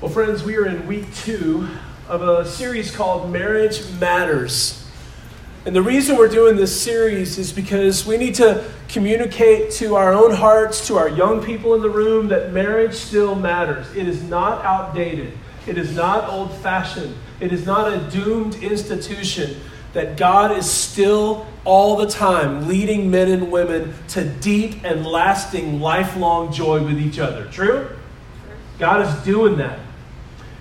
Well, friends, we are in week two of a series called Marriage Matters. And the reason we're doing this series is because we need to communicate to our own hearts, to our young people in the room, that marriage still matters. It is not outdated, it is not old fashioned, it is not a doomed institution. That God is still all the time leading men and women to deep and lasting lifelong joy with each other. True? God is doing that.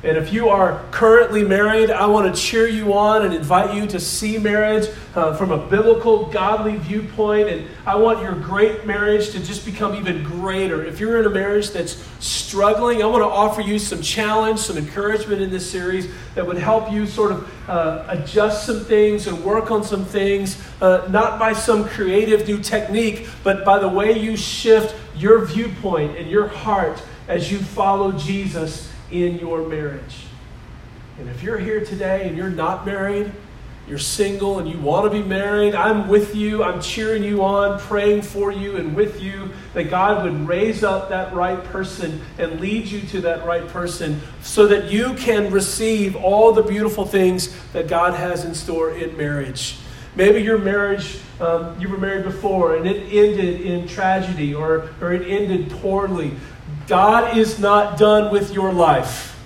And if you are currently married, I want to cheer you on and invite you to see marriage uh, from a biblical, godly viewpoint. And I want your great marriage to just become even greater. If you're in a marriage that's struggling, I want to offer you some challenge, some encouragement in this series that would help you sort of uh, adjust some things and work on some things, uh, not by some creative new technique, but by the way you shift your viewpoint and your heart as you follow Jesus in your marriage. And if you're here today and you're not married, you're single and you want to be married, I'm with you. I'm cheering you on, praying for you and with you that God would raise up that right person and lead you to that right person so that you can receive all the beautiful things that God has in store in marriage. Maybe your marriage, um, you were married before and it ended in tragedy or, or it ended poorly. God is not done with your life.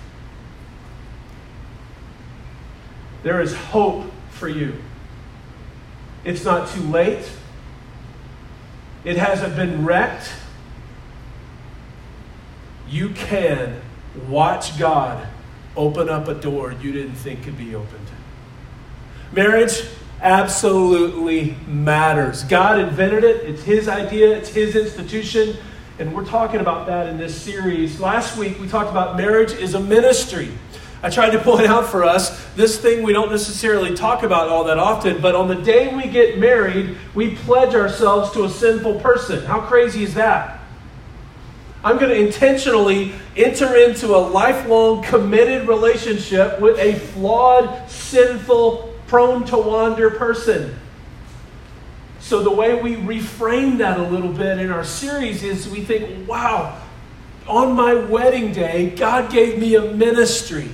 There is hope for you. It's not too late. It hasn't been wrecked. You can watch God open up a door you didn't think could be opened. Marriage absolutely matters. God invented it, it's His idea, it's His institution. And we're talking about that in this series. Last week, we talked about marriage is a ministry. I tried to point out for us this thing we don't necessarily talk about all that often, but on the day we get married, we pledge ourselves to a sinful person. How crazy is that? I'm going to intentionally enter into a lifelong committed relationship with a flawed, sinful, prone to wander person. So, the way we reframe that a little bit in our series is we think, wow, on my wedding day, God gave me a ministry.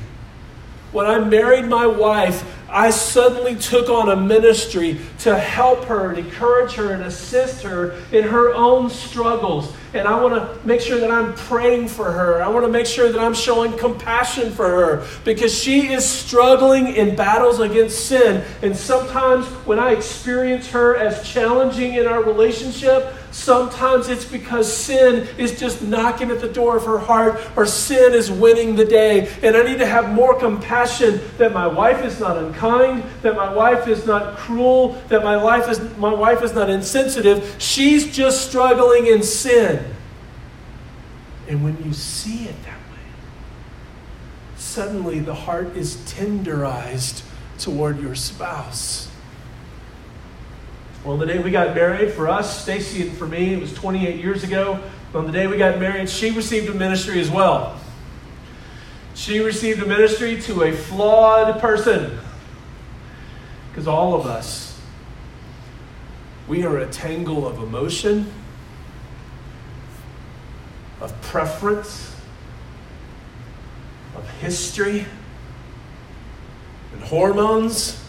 When I married my wife, I suddenly took on a ministry to help her and encourage her and assist her in her own struggles. And I want to make sure that I'm praying for her. I want to make sure that I'm showing compassion for her because she is struggling in battles against sin. And sometimes when I experience her as challenging in our relationship, Sometimes it's because sin is just knocking at the door of her heart or sin is winning the day. And I need to have more compassion that my wife is not unkind, that my wife is not cruel, that my, life is, my wife is not insensitive. She's just struggling in sin. And when you see it that way, suddenly the heart is tenderized toward your spouse. Well, the day we got married, for us, Stacy and for me, it was 28 years ago. On the day we got married, she received a ministry as well. She received a ministry to a flawed person. Because all of us, we are a tangle of emotion, of preference, of history, and hormones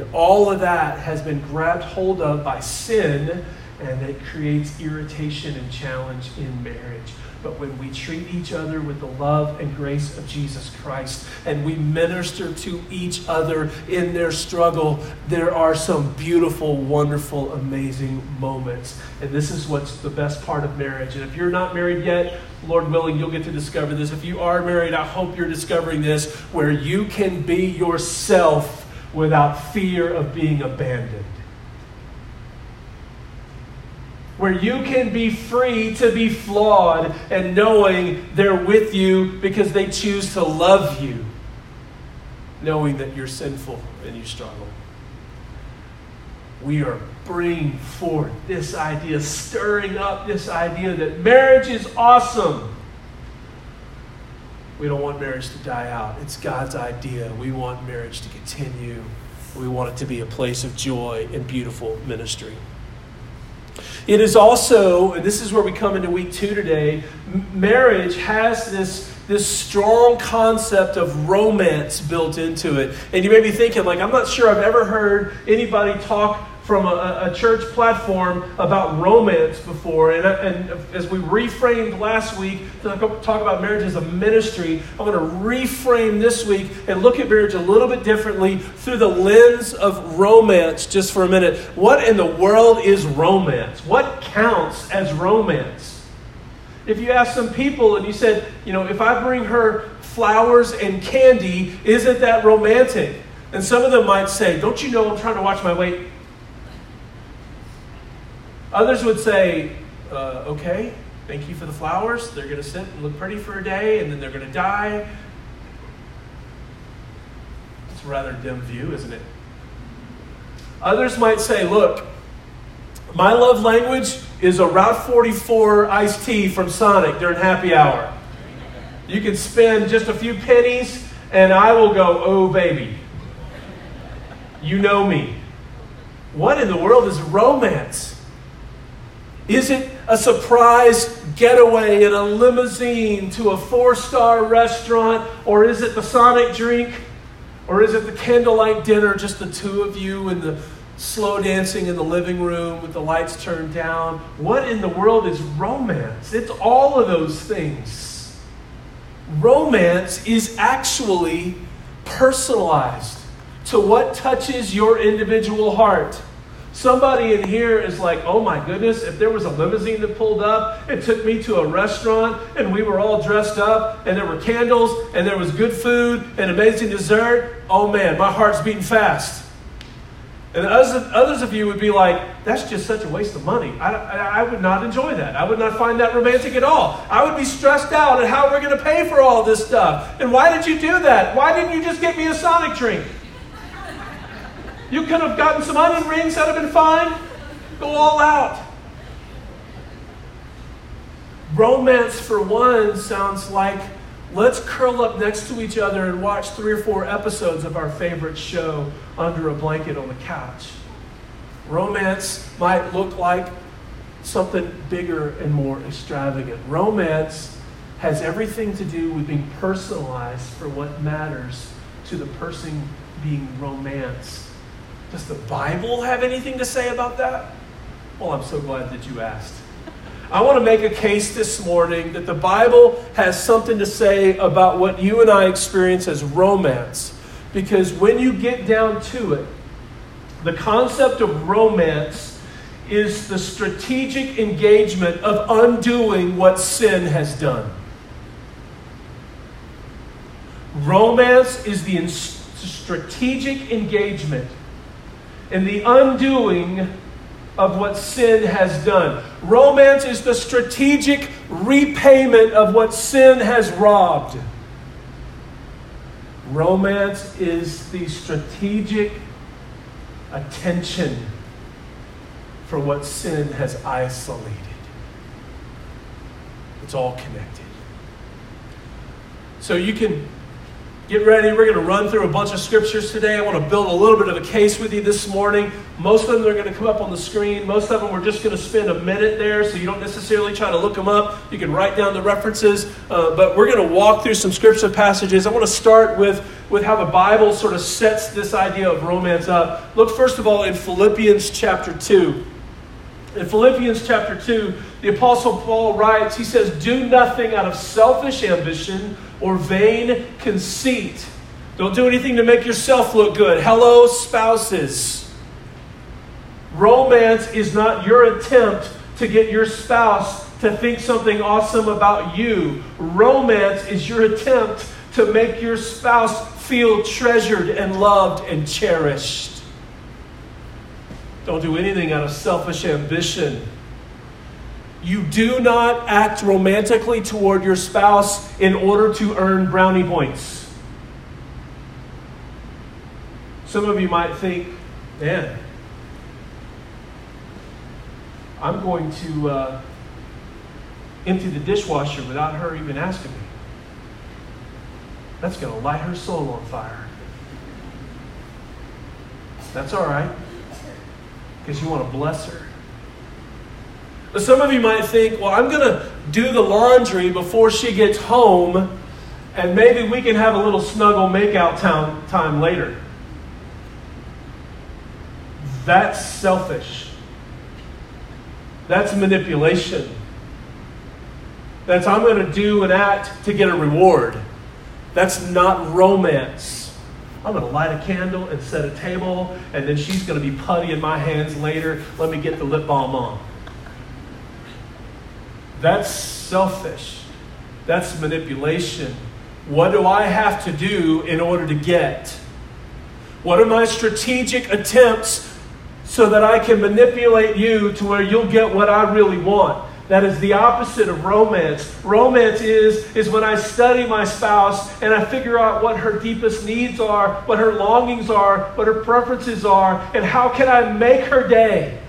and all of that has been grabbed hold of by sin, and it creates irritation and challenge in marriage. But when we treat each other with the love and grace of Jesus Christ and we minister to each other in their struggle, there are some beautiful, wonderful, amazing moments. And this is what's the best part of marriage. And if you're not married yet, Lord willing, you'll get to discover this. If you are married, I hope you're discovering this where you can be yourself without fear of being abandoned. Where you can be free to be flawed and knowing they're with you because they choose to love you, knowing that you're sinful and you struggle. We are bringing forth this idea, stirring up this idea that marriage is awesome we don't want marriage to die out. It's God's idea. We want marriage to continue. We want it to be a place of joy and beautiful ministry. It is also, and this is where we come into week two today, marriage has this this strong concept of romance built into it. And you may be thinking, like, I'm not sure I've ever heard anybody talk from a, a, church platform about romance before. And, and as we reframed last week to talk about marriage as a ministry, I'm going to reframe this week and look at marriage a little bit differently through the lens of romance just for a minute. What in the world is romance? What counts as romance? If you ask some people and you said, you know, if I bring her flowers and candy, isn't that romantic? And some of them might say, Don't you know I'm trying to watch my weight? Others would say, uh, okay, thank you for the flowers. They're going to sit and look pretty for a day, and then they're going to die. It's a rather dim view, isn't it? Others might say, look, my love language is a Route 44 iced tea from Sonic during happy hour. You can spend just a few pennies, and I will go, oh, baby. You know me. What in the world is romance? Is it a surprise getaway in a limousine to a four star restaurant? Or is it the Sonic drink? Or is it the candlelight dinner, just the two of you and the slow dancing in the living room with the lights turned down? What in the world is romance? It's all of those things. Romance is actually personalized to what touches your individual heart. Somebody in here is like, oh my goodness, if there was a limousine that pulled up and took me to a restaurant and we were all dressed up and there were candles and there was good food and amazing dessert, oh man, my heart's beating fast. And others, of you would be like, that's just such a waste of money. I, I, I would not enjoy that. I would not find that romantic at all. I would be stressed out at how we're going to pay for all this stuff. And why did you do that? Why didn't you just get me a Sonic drink? You could have gotten some onion rings, that would have been fine. Go all out. Romance, for one, sounds like let's curl up next to each other and watch three or four episodes of our favorite show under a blanket on the couch. Romance might look like something bigger and more extravagant. Romance has everything to do with being personalized for what matters to the person being romanced. Does the Bible have anything to say about that? Well, I'm so glad that you asked. I want to make a case this morning that the Bible has something to say about what you and I experience as romance. Because when you get down to it, the concept of romance is the strategic engagement of undoing what sin has done. Romance is the strategic engagement and the undoing of what sin has done. Romance is the strategic repayment of what sin has robbed. Romance is the strategic attention for what sin has isolated. It's all connected. So you can Get ready. We're going to run through a bunch of scriptures today. I want to build a little bit of a case with you this morning. Most of them are going to come up on the screen. Most of them we're just going to spend a minute there, so you don't necessarily try to look them up. You can write down the references. Uh, but we're going to walk through some scripture passages. I want to start with, with how the Bible sort of sets this idea of romance up. Look, first of all, in Philippians chapter 2. In Philippians chapter 2, the Apostle Paul writes, he says, Do nothing out of selfish ambition or vain conceit. Don't do anything to make yourself look good. Hello, spouses. Romance is not your attempt to get your spouse to think something awesome about you. Romance is your attempt to make your spouse feel treasured and loved and cherished. Don't do anything out of selfish ambition you do not act romantically toward your spouse in order to earn brownie points. Some of you might think, man, I'm going to uh, empty the dishwasher without her even asking me. That's going to light her soul on fire. That's all right, because you want to bless her. But some of you might think, well, I'm going to do the laundry before she gets home and maybe we can have a little snuggle makeout time, time later. That's selfish. That's manipulation. That's I'm going to do an act to get a reward. That's not romance. I'm going to light a candle and set a table, and then she's going to be putty in my hands later. Let me get the lip balm on. That's selfish. That's manipulation. What do I have to do in order to get? What are my strategic attempts so that I can manipulate you to where you'll get what I really want? That is the opposite of romance. Romance is, is when I study my spouse and I figure out what her deepest needs are, what her longings are, what her preferences are, and how can I make her day?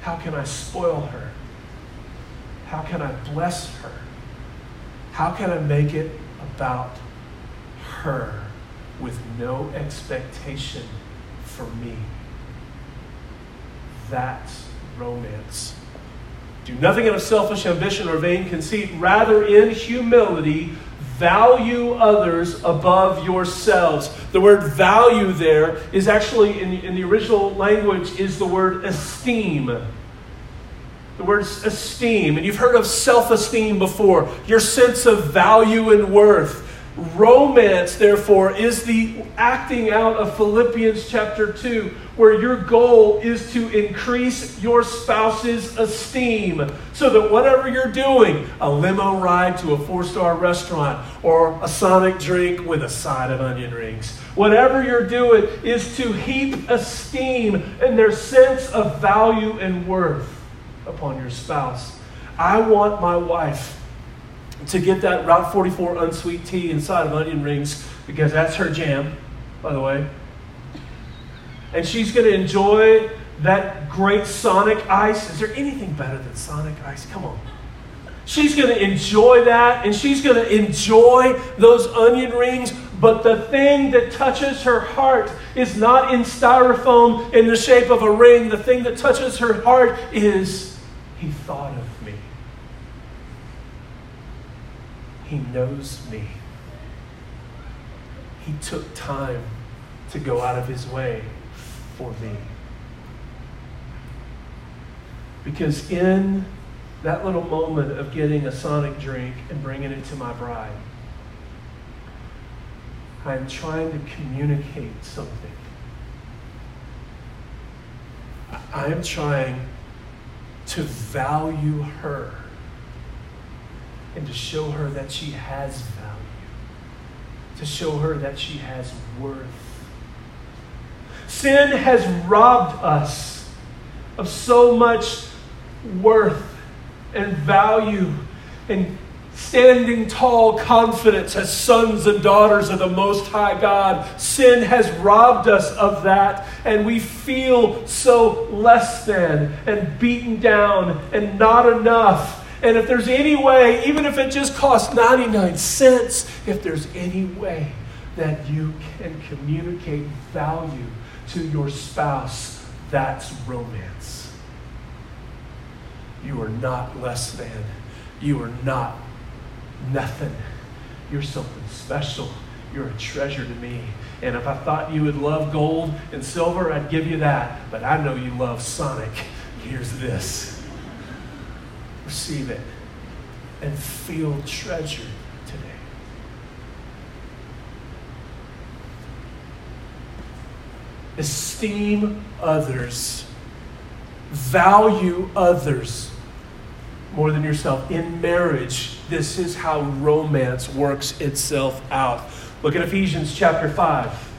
How can I spoil her? How can I bless her? How can I make it about her with no expectation for me? That's romance. Do nothing out of selfish ambition or vain conceit. Rather, in humility, value others above yourselves. The word value there is actually, in in the original language, is the word esteem. The word esteem. And you've heard of self esteem before, your sense of value and worth. Romance, therefore, is the acting out of Philippians chapter 2, where your goal is to increase your spouse's esteem so that whatever you're doing, a limo ride to a four star restaurant or a sonic drink with a side of onion rings, whatever you're doing is to heap esteem in their sense of value and worth upon your spouse. I want my wife to get that Route 44 unsweet tea inside of onion rings because that's her jam, by the way. And she's going to enjoy that great Sonic ice. Is there anything better than Sonic ice? Come on. She's going to enjoy that and she's going to enjoy those onion rings. But the thing that touches her heart is not in styrofoam in the shape of a ring. The thing that touches her heart is, He thought of me. He knows me. He took time to go out of his way for me. Because in that little moment of getting a sonic drink and bringing it to my bride, I'm trying to communicate something. I am trying to value her and to show her that she has value, to show her that she has worth. Sin has robbed us of so much worth and value and standing tall confidence as sons and daughters of the Most High God. Sin has robbed us of that, and we feel so less than and beaten down and not enough and if there's any way, even if it just costs 99 cents, if there's any way that you can communicate value to your spouse, that's romance. You are not less than. You are not nothing. You're something special. You're a treasure to me. And if I thought you would love gold and silver, I'd give you that. But I know you love Sonic. Here's this receive it, and feel treasured today. Esteem others, value others more than yourself. In marriage, this is how romance works itself out. Look at Ephesians chapter 5.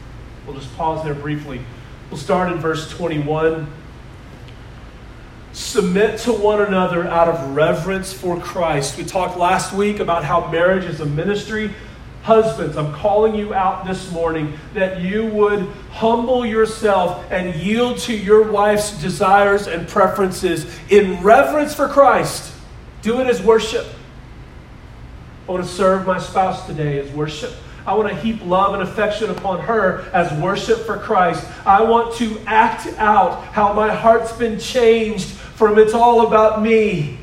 We'll just pause there briefly. We'll start in verse 21 submit to one another out of reverence for Christ. We talked last week about how marriage is a ministry. Husbands, I'm calling you out this morning that you would humble yourself and yield to your wife's desires and preferences in reverence for Christ. Do it as worship. I want to serve my spouse today as worship. I want to heap love and affection upon her as worship for Christ. I want to act out how my heart's been changed from it's all about me.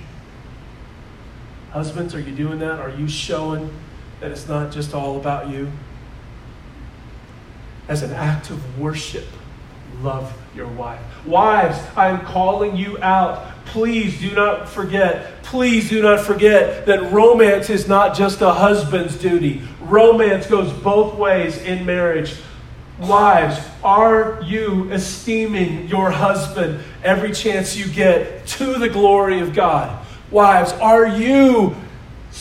Husbands, are you doing that? Are you showing that it's not just all about you? As an act of worship, love your wife. Wives, I am calling you out. Please do not forget, please do not forget that romance is not just a husband's duty. Romance goes both ways in marriage. Wives, are you esteeming your husband every chance you get to the glory of God? Wives, are you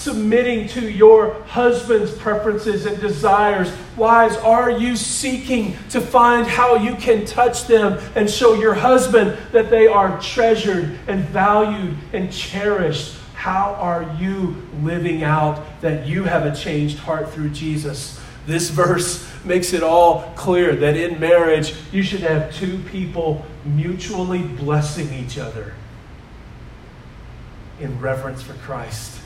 submitting to your husband's preferences and desires? Wives, are you seeking to find how you can touch them and show your husband that they are treasured and valued and cherished? How are you living out that you have a changed heart through Jesus? This verse makes it all clear that in marriage, you should have two people mutually blessing each other in reverence for Christ.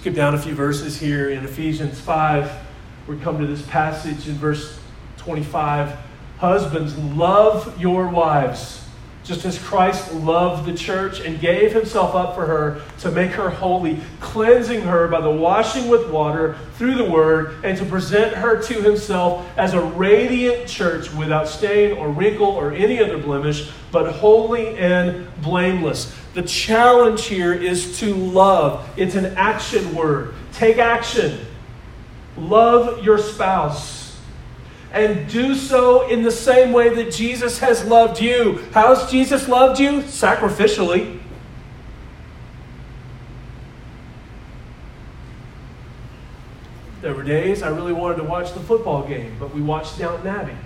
Skip down a few verses here in Ephesians 5. We come to this passage in verse 25. Husbands, love your wives, just as Christ loved the church and gave himself up for her to make her holy, cleansing her by the washing with water through the word, and to present her to himself as a radiant church without stain or wrinkle or any other blemish, but holy and blameless. The challenge here is to love. It's an action word. Take action. Love your spouse. And do so in the same way that Jesus has loved you. How's Jesus loved you? Sacrificially. There were days I really wanted to watch the football game, but we watched Downton Abbey.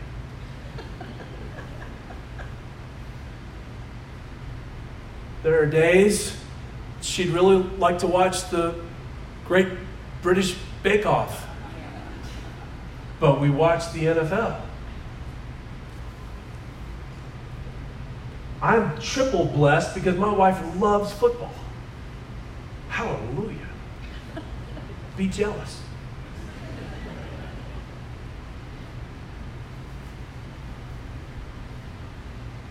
There are days she'd really like to watch the Great British Bake Off, but we watch the NFL. I'm triple blessed because my wife loves football. Hallelujah. Be jealous.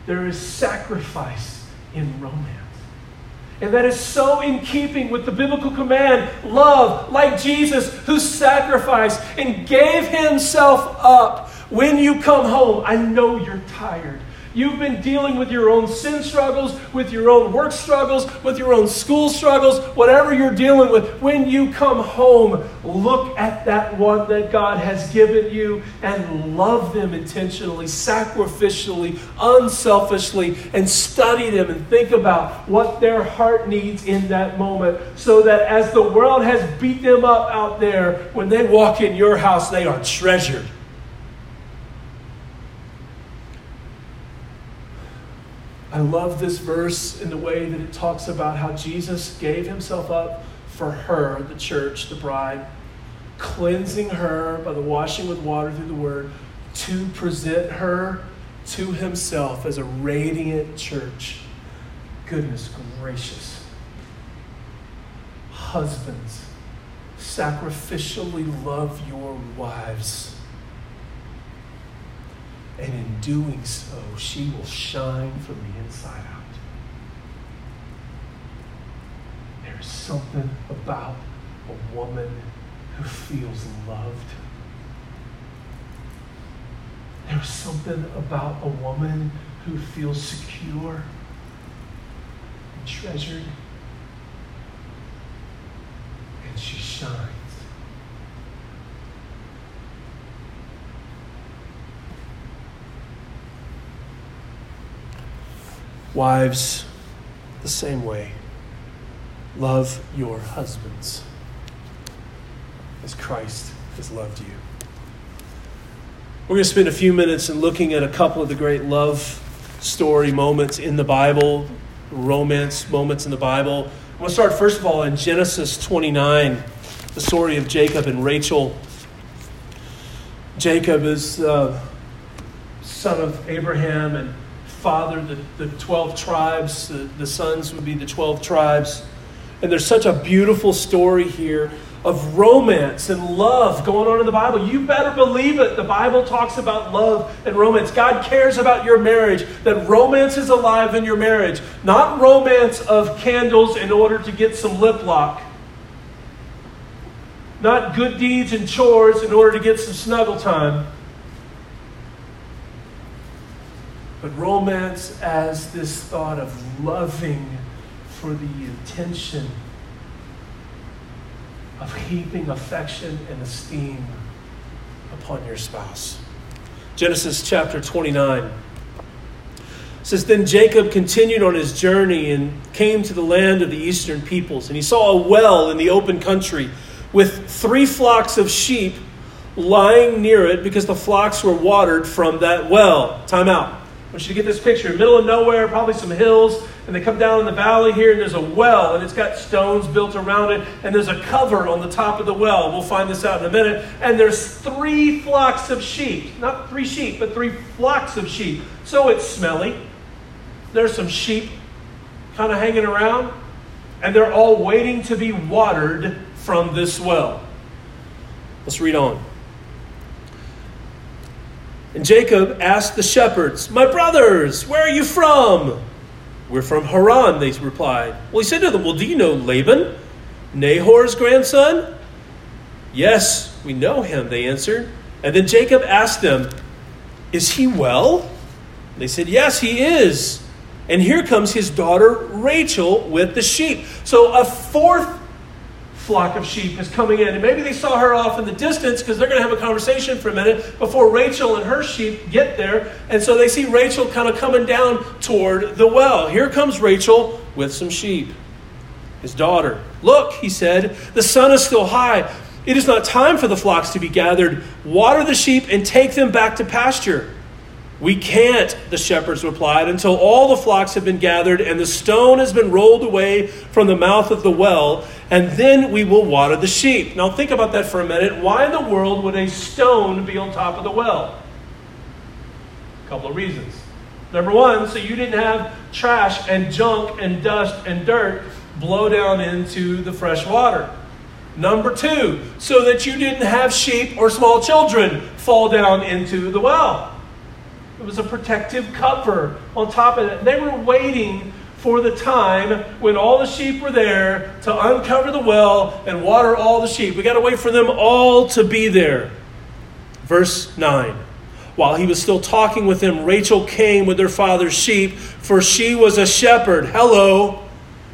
There is sacrifice in romance. And that is so in keeping with the biblical command love, like Jesus, who sacrificed and gave himself up. When you come home, I know you're tired. You've been dealing with your own sin struggles, with your own work struggles, with your own school struggles, whatever you're dealing with. When you come home, look at that one that God has given you and love them intentionally, sacrificially, unselfishly, and study them and think about what their heart needs in that moment so that as the world has beat them up out there, when they walk in your house, they are treasured. I love this verse in the way that it talks about how Jesus gave himself up for her, the church, the bride, cleansing her by the washing with water through the word to present her to himself as a radiant church. Goodness gracious. Husbands, sacrificially love your wives and in doing so, she will shine from the inside out. There's something about a woman who feels loved. There's something about a woman who feels secure and treasured. And she shines. Wives, the same way. Love your husbands as Christ has loved you. We're going to spend a few minutes in looking at a couple of the great love story moments in the Bible, romance moments in the Bible. I'm going to start, first of all, in Genesis 29, the story of Jacob and Rachel. Jacob is uh, son of Abraham and father the, the 12 tribes. The, the sons would be the 12 tribes. And there's such a beautiful story here of romance and love going on in the Bible. You better believe it. The Bible talks about love and romance. God cares about your marriage, that romance is alive in your marriage. Not romance of candles in order to get some lip lock. Not good deeds and chores in order to get some snuggle time. But romance as this thought of loving for the intention of heaping affection and esteem upon your spouse. Genesis chapter 29 says then Jacob continued on his journey and came to the land of the eastern peoples and he saw a well in the open country with three flocks of sheep lying near it because the flocks were watered from that well. Time out. Want you to get this picture. Middle of nowhere, probably some hills, and they come down in the valley here, and there's a well, and it's got stones built around it, and there's a cover on the top of the well. We'll find this out in a minute. And there's three flocks of sheep. Not three sheep, but three flocks of sheep. So it's smelly. There's some sheep kind of hanging around, and they're all waiting to be watered from this well. Let's read on. And Jacob asked the shepherds, My brothers, where are you from? We're from Haran, they replied. Well, he said to them, Well, do you know Laban, Nahor's grandson? Yes, we know him, they answered. And then Jacob asked them, Is he well? They said, Yes, he is. And here comes his daughter Rachel with the sheep. So a fourth flock of sheep is coming in. And maybe they saw her off in the distance because they're going to have a conversation for a minute before Rachel and her sheep get there. And so they see Rachel kind of coming down toward the well. Here comes Rachel with some sheep. His daughter. Look, he said, the sun is still high. It is not time for the flocks to be gathered. Water the sheep and take them back to pasture. We can't, the shepherds replied, until all the flocks have been gathered and the stone has been rolled away from the mouth of the well, and then we will water the sheep. Now, think about that for a minute. Why in the world would a stone be on top of the well? A couple of reasons. Number one, so you didn't have trash and junk and dust and dirt blow down into the fresh water. Number two, so that you didn't have sheep or small children fall down into the well. It was a protective cover on top of it. They were waiting for the time when all the sheep were there to uncover the well and water all the sheep. We got to wait for them all to be there. Verse 9. While he was still talking with them, Rachel came with her father's sheep, for she was a shepherd. Hello.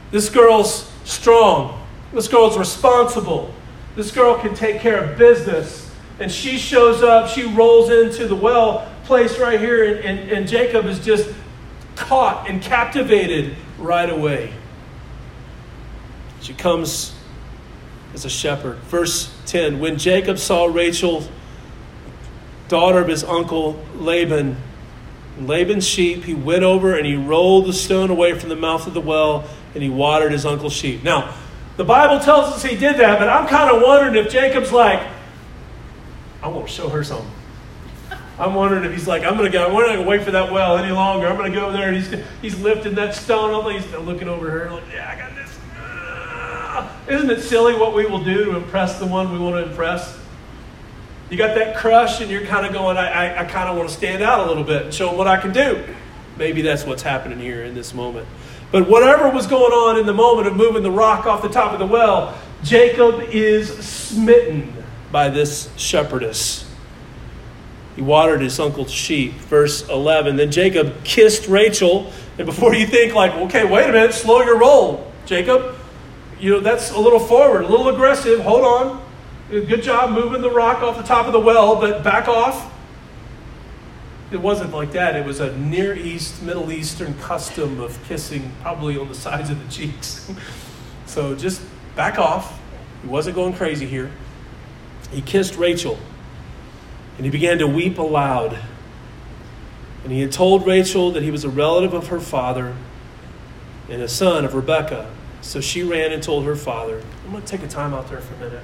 This girl's strong. This girl's responsible. This girl can take care of business. And she shows up, she rolls into the well place right here, and, and, and Jacob is just caught and captivated right away. She comes as a shepherd. Verse 10 When Jacob saw Rachel, daughter of his uncle Laban, Laban's sheep, he went over and he rolled the stone away from the mouth of the well and he watered his uncle's sheep. Now, the Bible tells us he did that, but I'm kind of wondering if Jacob's like, I want to show her something. I'm wondering if he's like, I'm to go, I'm not to wait for that well any longer. I'm to go over there and he's, he's lifting that stone. I'm he's looking over her like, yeah, I got this. Ah. Isn't it silly what we will do to impress the one we want to impress? You got that crush and you're kind of going, I, I, I kind of want to stand out a little bit and show them what I can do. Maybe that's what's happening here in this moment. But whatever was going on in the moment of moving the rock off the top of the well, Jacob is smitten by this shepherdess. He watered his uncle's sheep. Verse 11. Then Jacob kissed Rachel. And before you think, like, okay, wait a minute, slow your roll, Jacob. You know, that's a little forward, a little aggressive. Hold on. Good job moving the rock off the top of the well, but back off. It wasn't like that. It was a Near East, Middle Eastern custom of kissing, probably on the sides of the cheeks. so just back off. He wasn't going crazy here. He kissed Rachel. And he began to weep aloud. And he had told Rachel that he was a relative of her father and a son of Rebekah. So she ran and told her father. I'm going to take a time out there for a minute.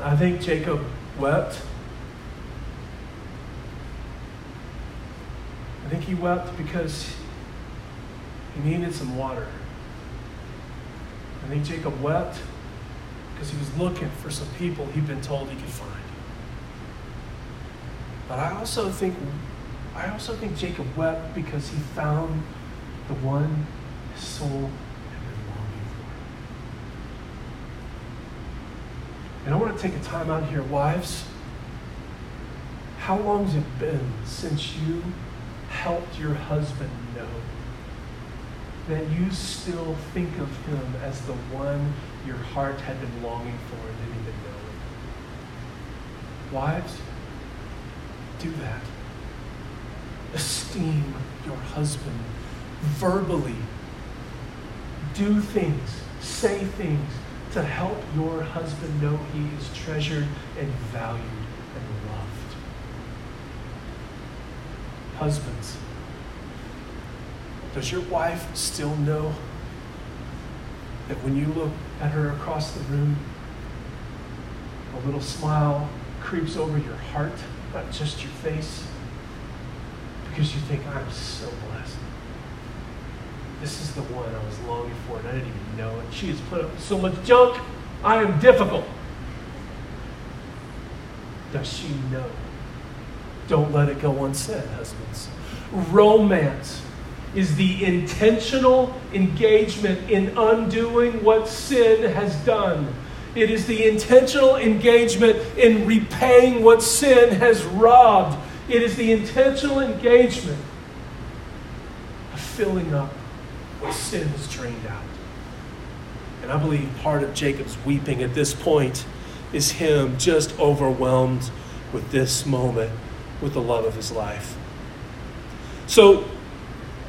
I think Jacob wept. I think he wept because he needed some water. I think Jacob wept because he was looking for some people he'd been told he could find. But I also think I also think Jacob wept because he found the one his soul had been longing for. And I want to take a time out here, wives. How long has it been since you helped your husband know that you still think of him as the one your heart had been longing for and didn't even know it? Wives, do that. Esteem your husband verbally. Do things, say things to help your husband know he is treasured and valued and loved. Husbands, does your wife still know that when you look at her across the room, a little smile creeps over your heart, not just your face? Because you think, I'm so blessed. This is the one I was longing for, and I didn't even know it. She has put up so much junk. I am difficult. Does she know? Don't let it go unsaid, husbands. Romance is the intentional engagement in undoing what sin has done. It is the intentional engagement in repaying what sin has robbed. It is the intentional engagement of filling up what sin has drained out. And I believe part of Jacob's weeping at this point is him just overwhelmed with this moment with the love of his life. So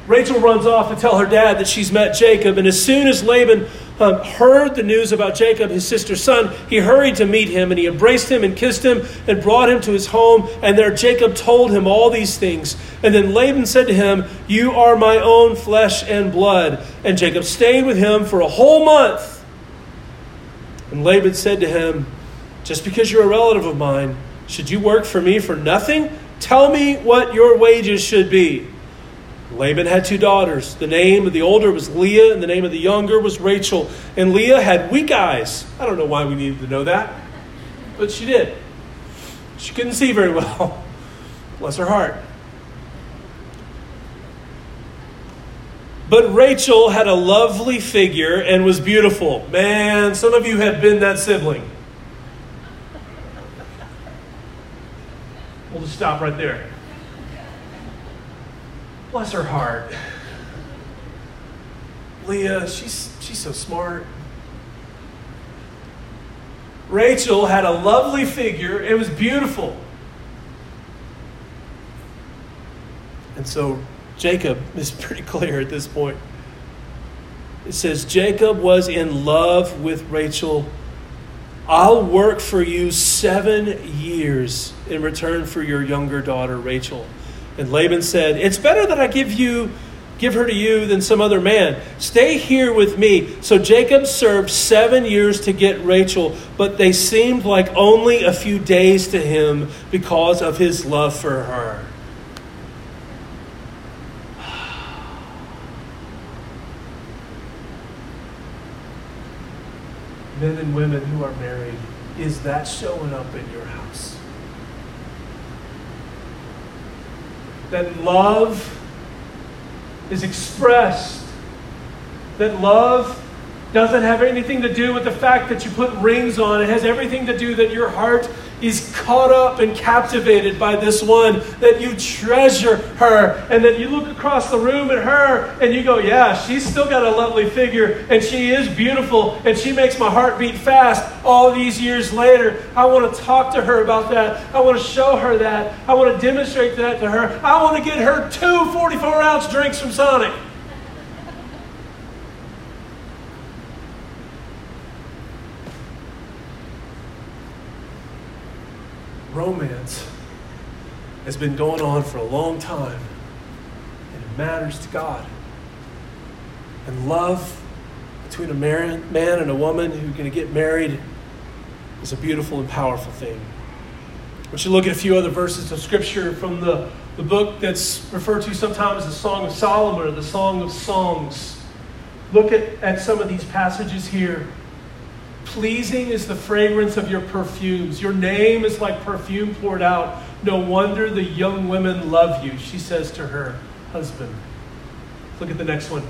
Rachel runs off to tell her dad that she's met Jacob, and as soon as Laban um, heard the news about Jacob, his sister's son, he hurried to meet him, and he embraced him and kissed him and brought him to his home. And there Jacob told him all these things. And then Laban said to him, You are my own flesh and blood. And Jacob stayed with him for a whole month. And Laban said to him, Just because you're a relative of mine, should you work for me for nothing? Tell me what your wages should be. Laban had two daughters. The name of the older was Leah, and the name of the younger was Rachel. And Leah had weak eyes. I don't know why we needed to know that, but she did. She couldn't see very well. Bless her heart. But Rachel had a lovely figure and was beautiful. Man, some of you have been that sibling. We'll just stop right there. Bless her heart. Leah, she's, she's so smart. Rachel had a lovely figure. It was beautiful. And so Jacob is pretty clear at this point. It says, Jacob was in love with Rachel. I'll work for you seven years in return for your younger daughter, Rachel. And Laban said, It's better that I give you give her to you than some other man. Stay here with me. So Jacob served seven years to get Rachel, but they seemed like only a few days to him because of his love for her. Men and women who are married, is that showing up in your house? That love is expressed, that love doesn't have anything to do with the fact that you put rings on. It has everything to do that your heart is caught up and captivated by this one, that you treasure her, and that you look across the room at her and you go, Yeah, she's still got a lovely figure, and she is beautiful, and she makes my heart beat fast all these years later. I want to talk to her about that. I want to show her that. I want to demonstrate that to her. I want to get her two 44 ounce drinks from Sonic. Romance has been going on for a long time, and it matters to God. And love between a man and a woman who are going to get married is a beautiful and powerful thing. We should look at a few other verses of Scripture from the, the book that's referred to sometimes as the Song of Solomon or the Song of Songs. Look at, at some of these passages here. Pleasing is the fragrance of your perfumes. Your name is like perfume poured out. No wonder the young women love you, she says to her husband. Look at the next one.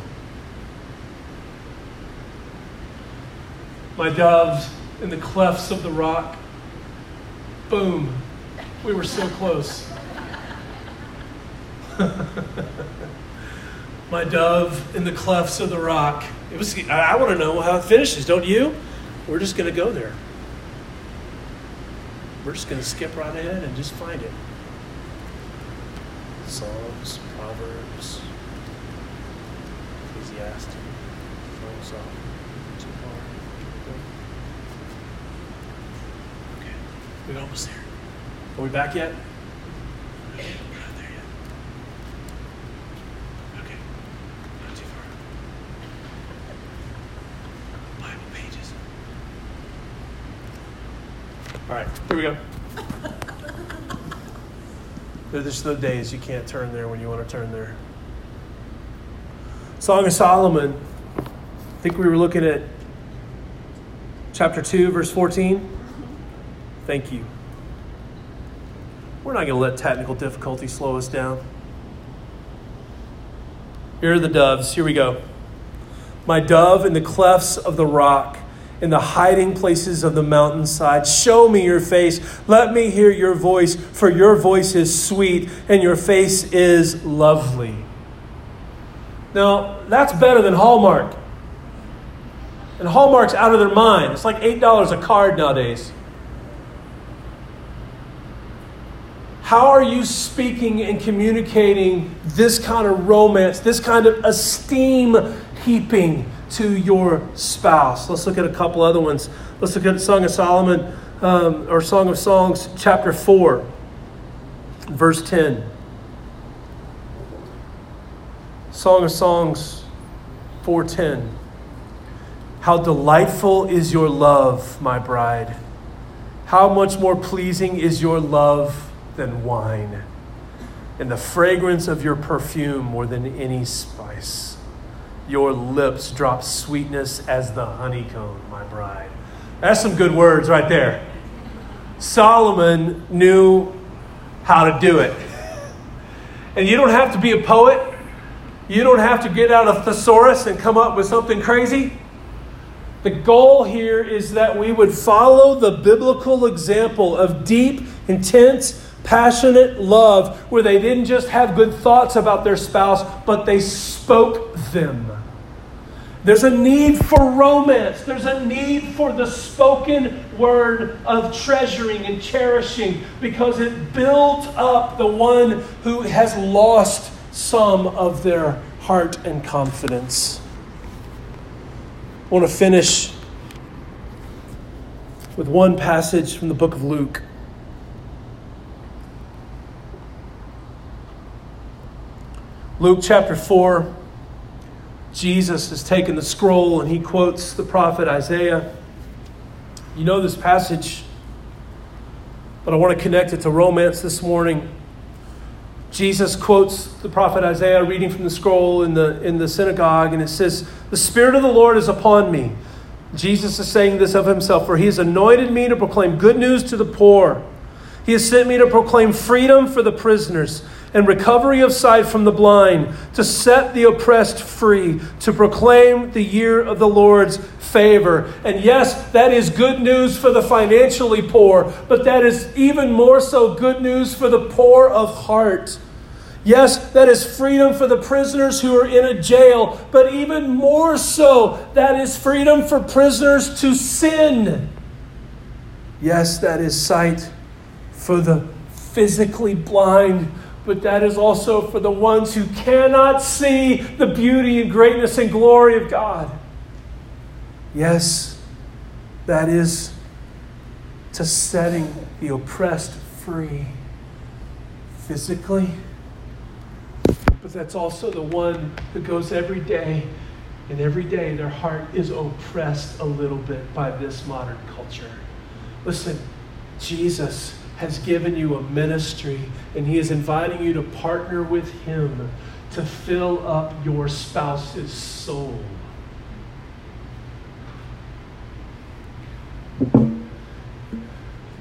My doves in the clefts of the rock. Boom. We were so close. My dove in the clefts of the rock. It was I want to know how it finishes, don't you? We're just going to go there. We're just going to skip right ahead and just find it. Psalms, Proverbs, Ecclesiastes, far. Okay, we're almost there. Are we back yet? All right, here we go. There's the days you can't turn there when you want to turn there. Song of Solomon. I think we were looking at chapter 2, verse 14. Thank you. We're not going to let technical difficulty slow us down. Here are the doves. Here we go. My dove in the clefts of the rock in the hiding places of the mountainside. Show me your face. Let me hear your voice, for your voice is sweet and your face is lovely. Now, that's better than Hallmark. And Hallmark's out of their mind. It's like $8 a card nowadays. How are you speaking and communicating this kind of romance, this kind of esteem heaping? To your spouse. Let's look at a couple other ones. Let's look at Song of Solomon um, or Song of Songs, chapter 4, verse 10. Song of Songs 4:10 How delightful is your love, my bride. How much more pleasing is your love than wine, and the fragrance of your perfume more than any spice. Your lips drop sweetness as the honeycomb, my bride. That's some good words right there. Solomon knew how to do it. And you don't have to be a poet. You don't have to get out a thesaurus and come up with something crazy. The goal here is that we would follow the biblical example of deep, intense, passionate love where they didn't just have good thoughts about their spouse, but they spoke them. There's a need for romance. There's a need for the spoken word of treasuring and cherishing because it builds up the one who has lost some of their heart and confidence. I want to finish with one passage from the book of Luke. Luke chapter 4 Jesus has taken the scroll and he quotes the prophet Isaiah. You know this passage, but I want to connect it to romance this morning. Jesus quotes the prophet Isaiah reading from the scroll in the, in the synagogue, and it says, The Spirit of the Lord is upon me. Jesus is saying this of himself, for he has anointed me to proclaim good news to the poor. He has sent me to proclaim freedom for the prisoners and recovery of sight from the blind, to set the oppressed free, to proclaim the year of the Lord's favor. And yes, that is good news for the financially poor, but that is even more so good news for the poor of heart. Yes, that is freedom for the prisoners who are in a jail, but even more so, that is freedom for prisoners to sin. Yes, that is sight for the physically blind but that is also for the ones who cannot see the beauty and greatness and glory of God. Yes, that is to setting the oppressed free physically, but that's also the one who goes every day, and every day their heart is oppressed a little bit by this modern culture. Listen, Jesus has given you a ministry, and He is inviting you to partner with Him to fill up your spouse's soul.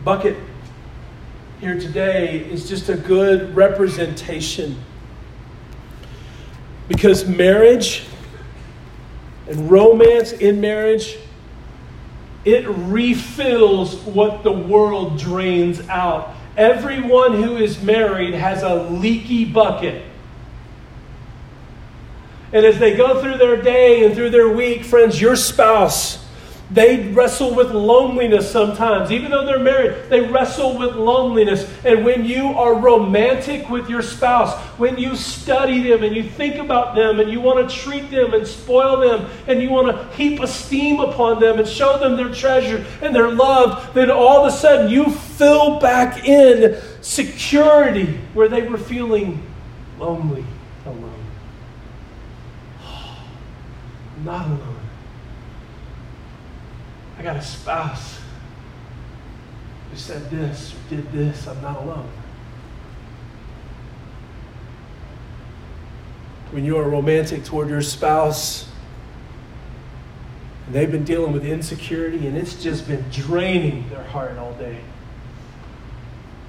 bucket here today is just a good representation. Because marriage and romance in marriage, it refills what the world drains out. Everyone who is married has a leaky bucket. And as they go through their day and through their week, friends, your spouse, they wrestle with loneliness sometimes. Even though they're married, they wrestle with loneliness. And when you are romantic with your spouse, when you study them and you think about them and you want to treat them and spoil them and you want to heap esteem upon them and show them their treasure and their love, then all of a sudden you fill back in security where they were feeling lonely, alone. not alone. I got a spouse who said this or did this. I'm not alone. When you are romantic toward your spouse, and they've been dealing with insecurity, and it's just been draining their heart all day.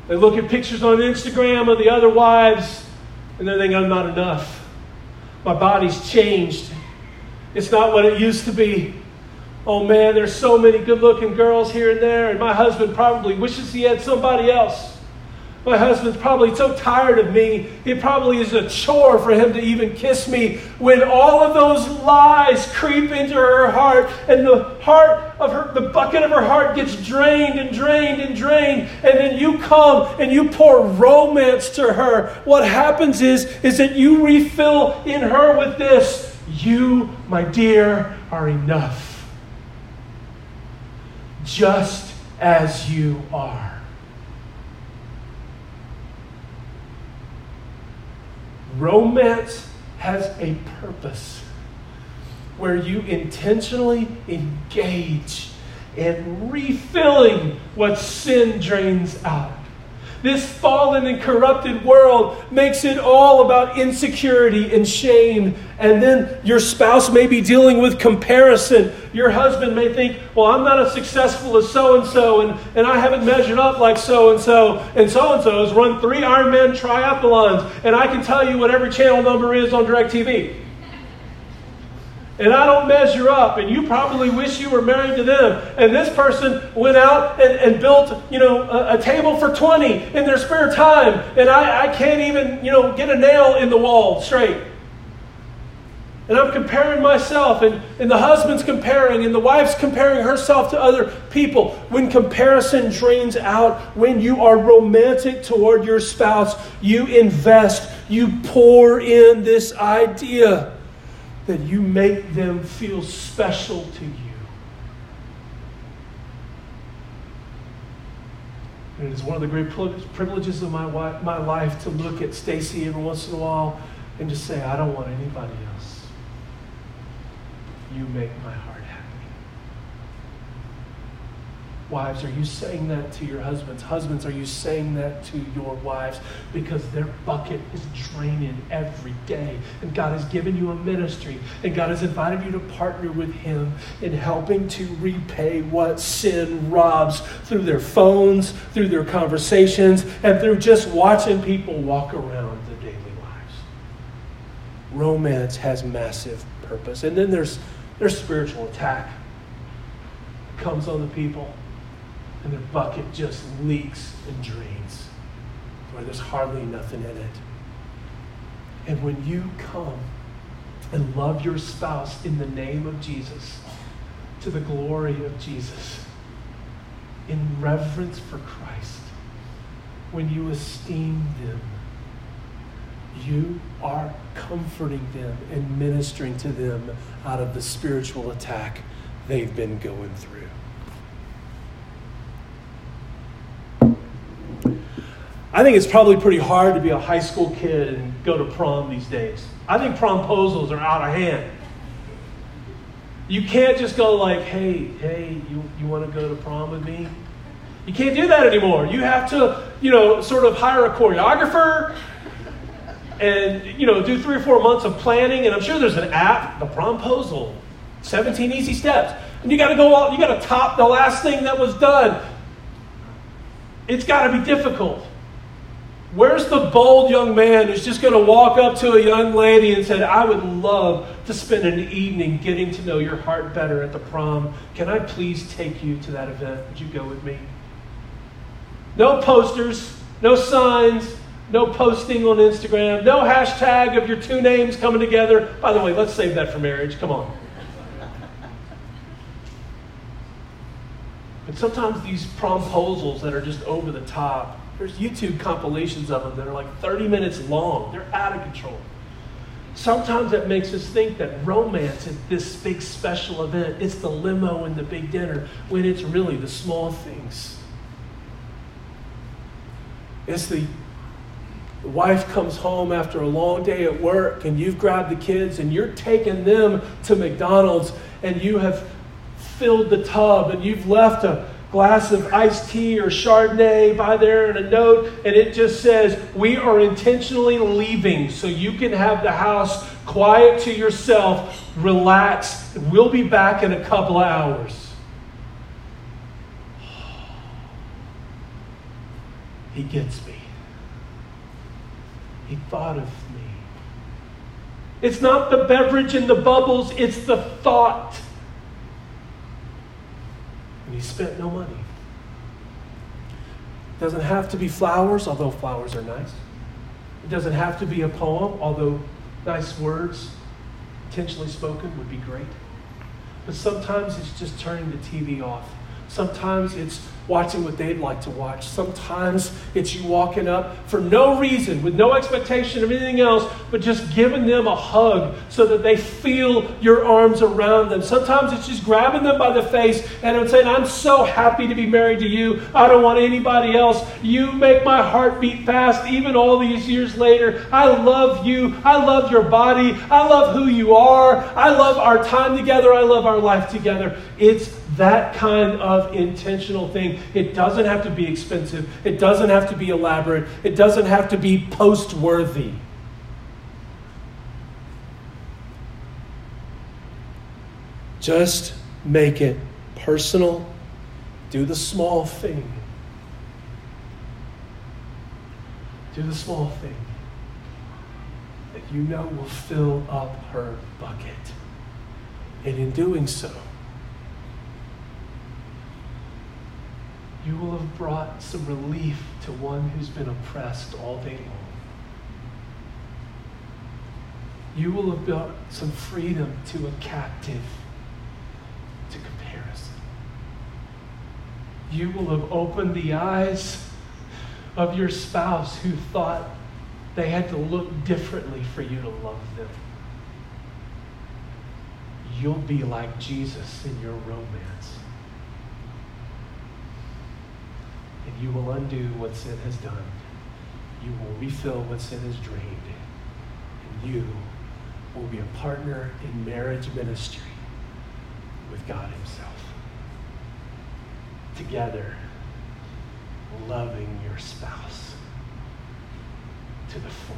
They look at pictures on Instagram of the other wives, and they think, I'm not enough. My body's changed. It's not what it used to be. Oh man, there's so many good looking girls here and there, and my husband probably wishes he had somebody else. My husband's probably so tired of me, it probably is a chore for him to even kiss me. When all of those lies creep into her heart, and the heart of her, the bucket of her heart gets drained and drained and drained, and then you come and you pour romance to her, what happens is, is that you refill in her with this you, my dear, are enough. Just as you are. Romance has a purpose where you intentionally engage in refilling what sin drains out. This fallen and corrupted world makes it all about insecurity and shame. And then your spouse may be dealing with comparison. Your husband may think, well, I'm not as successful as so and so, and I haven't measured up like so and so, and so and so has run three Ironman triathlons, and I can tell you what every channel number is on DirecTV and I don't measure up, and you probably wish you were married to them. And this person went out and, and built, you know, a, a, table for 20 in their spare time, and I, I can't even, you know, get a nail in the wall straight. And I'm comparing myself, and, and the husband's comparing, and the wife's comparing herself to other people. When comparison drains out, when you are romantic toward your spouse, you invest, you pour in this idea that you make them feel special to you. And it is one of the great privileges of my, wife, my life to look at Stacy every once in a while and just say, I don't want anybody else. You make my heart. Wives, are you saying that to your husbands? Husbands, are you saying that to your wives? Because their bucket is draining every day. And God has given you a ministry, and God has invited you to partner with Him in helping to repay what sin robs through their phones, through their conversations, and through just watching people walk around the daily lives. Romance has massive purpose. And then there's, there's spiritual attack comes on the people and their bucket just leaks and drains where there's hardly nothing in it. And when you come and love your spouse in the name of Jesus, to the glory of Jesus, in reverence for Christ, when you esteem them, you are comforting them and ministering to them out of the spiritual attack they've been going through. I think it's probably pretty hard to be a high school kid and go to prom these days. I think promposals are out of hand. You can't just go like, hey, hey, you, you want to go to prom with me? You can't do that anymore. You have to, you know, sort of hire a choreographer and, you know, do three or four months of planning. And I'm sure there's an app, the promposal, 17 easy steps. And you got to go all, you got to top the last thing that was done. it's got to be difficult. Where's the bold young man who's just going to walk up to a young lady and say, I would love to spend an evening getting to know your heart better at the prom. Can I please take you to that event? Would you go with me? No posters, no signs, no posting on Instagram, no hashtag of your two names coming together. By the way, let's save that for marriage. Come on. But sometimes these promposals that are just over the top, there's YouTube compilations of them that are like 30 minutes long. They're out of control. Sometimes that makes us think that romance is this big special event. It's the limo and the big dinner, when it's really the small things. It's the the wife comes home after a long day at work and you've grabbed the kids and you're taking them to McDonald's and you have filled the tub and you've left a glass of iced tea or Chardonnay by there and a note and it just says, We are intentionally leaving so you can have the house quiet to yourself, relax. We'll be back in a couple hours. He gets me. He thought of me. It's not the beverage and the bubbles, it's the thought. And he spent no money. It doesn't have to be flowers, although flowers are nice. It doesn't have to be a poem, although nice words, intentionally spoken, would be great. But sometimes it's just turning the TV off. Sometimes it's watching what they'd like to watch. Sometimes it's you walking up for no reason, with no expectation of anything else, but just giving them a hug so that they feel your arms around them. Sometimes it's just grabbing them by the face and saying, I'm so happy to be married to you. I don't want anybody else. You make my heart beat fast, even all these years later. I love you. I love your body. I love who you are. I love our time together. I love our life together. It's that kind of intentional thing. It doesn't have to be expensive, it doesn't have to be elaborate, it doesn't have to be post worthy. Just make it personal. Do the small thing. Do the small thing that you know will fill up her bucket. And in doing so, you will have brought some relief to one who's been oppressed all day long. You will have brought some freedom to a captive to comparison. You will have opened the eyes of your spouse who thought they had to look differently for you to love them. You'll be like Jesus in your romance. and you will undo what sin has done. You will refill what sin has drained. And you will be a partner in marriage ministry with God Himself. Together, loving your spouse to the full.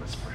Let's pray.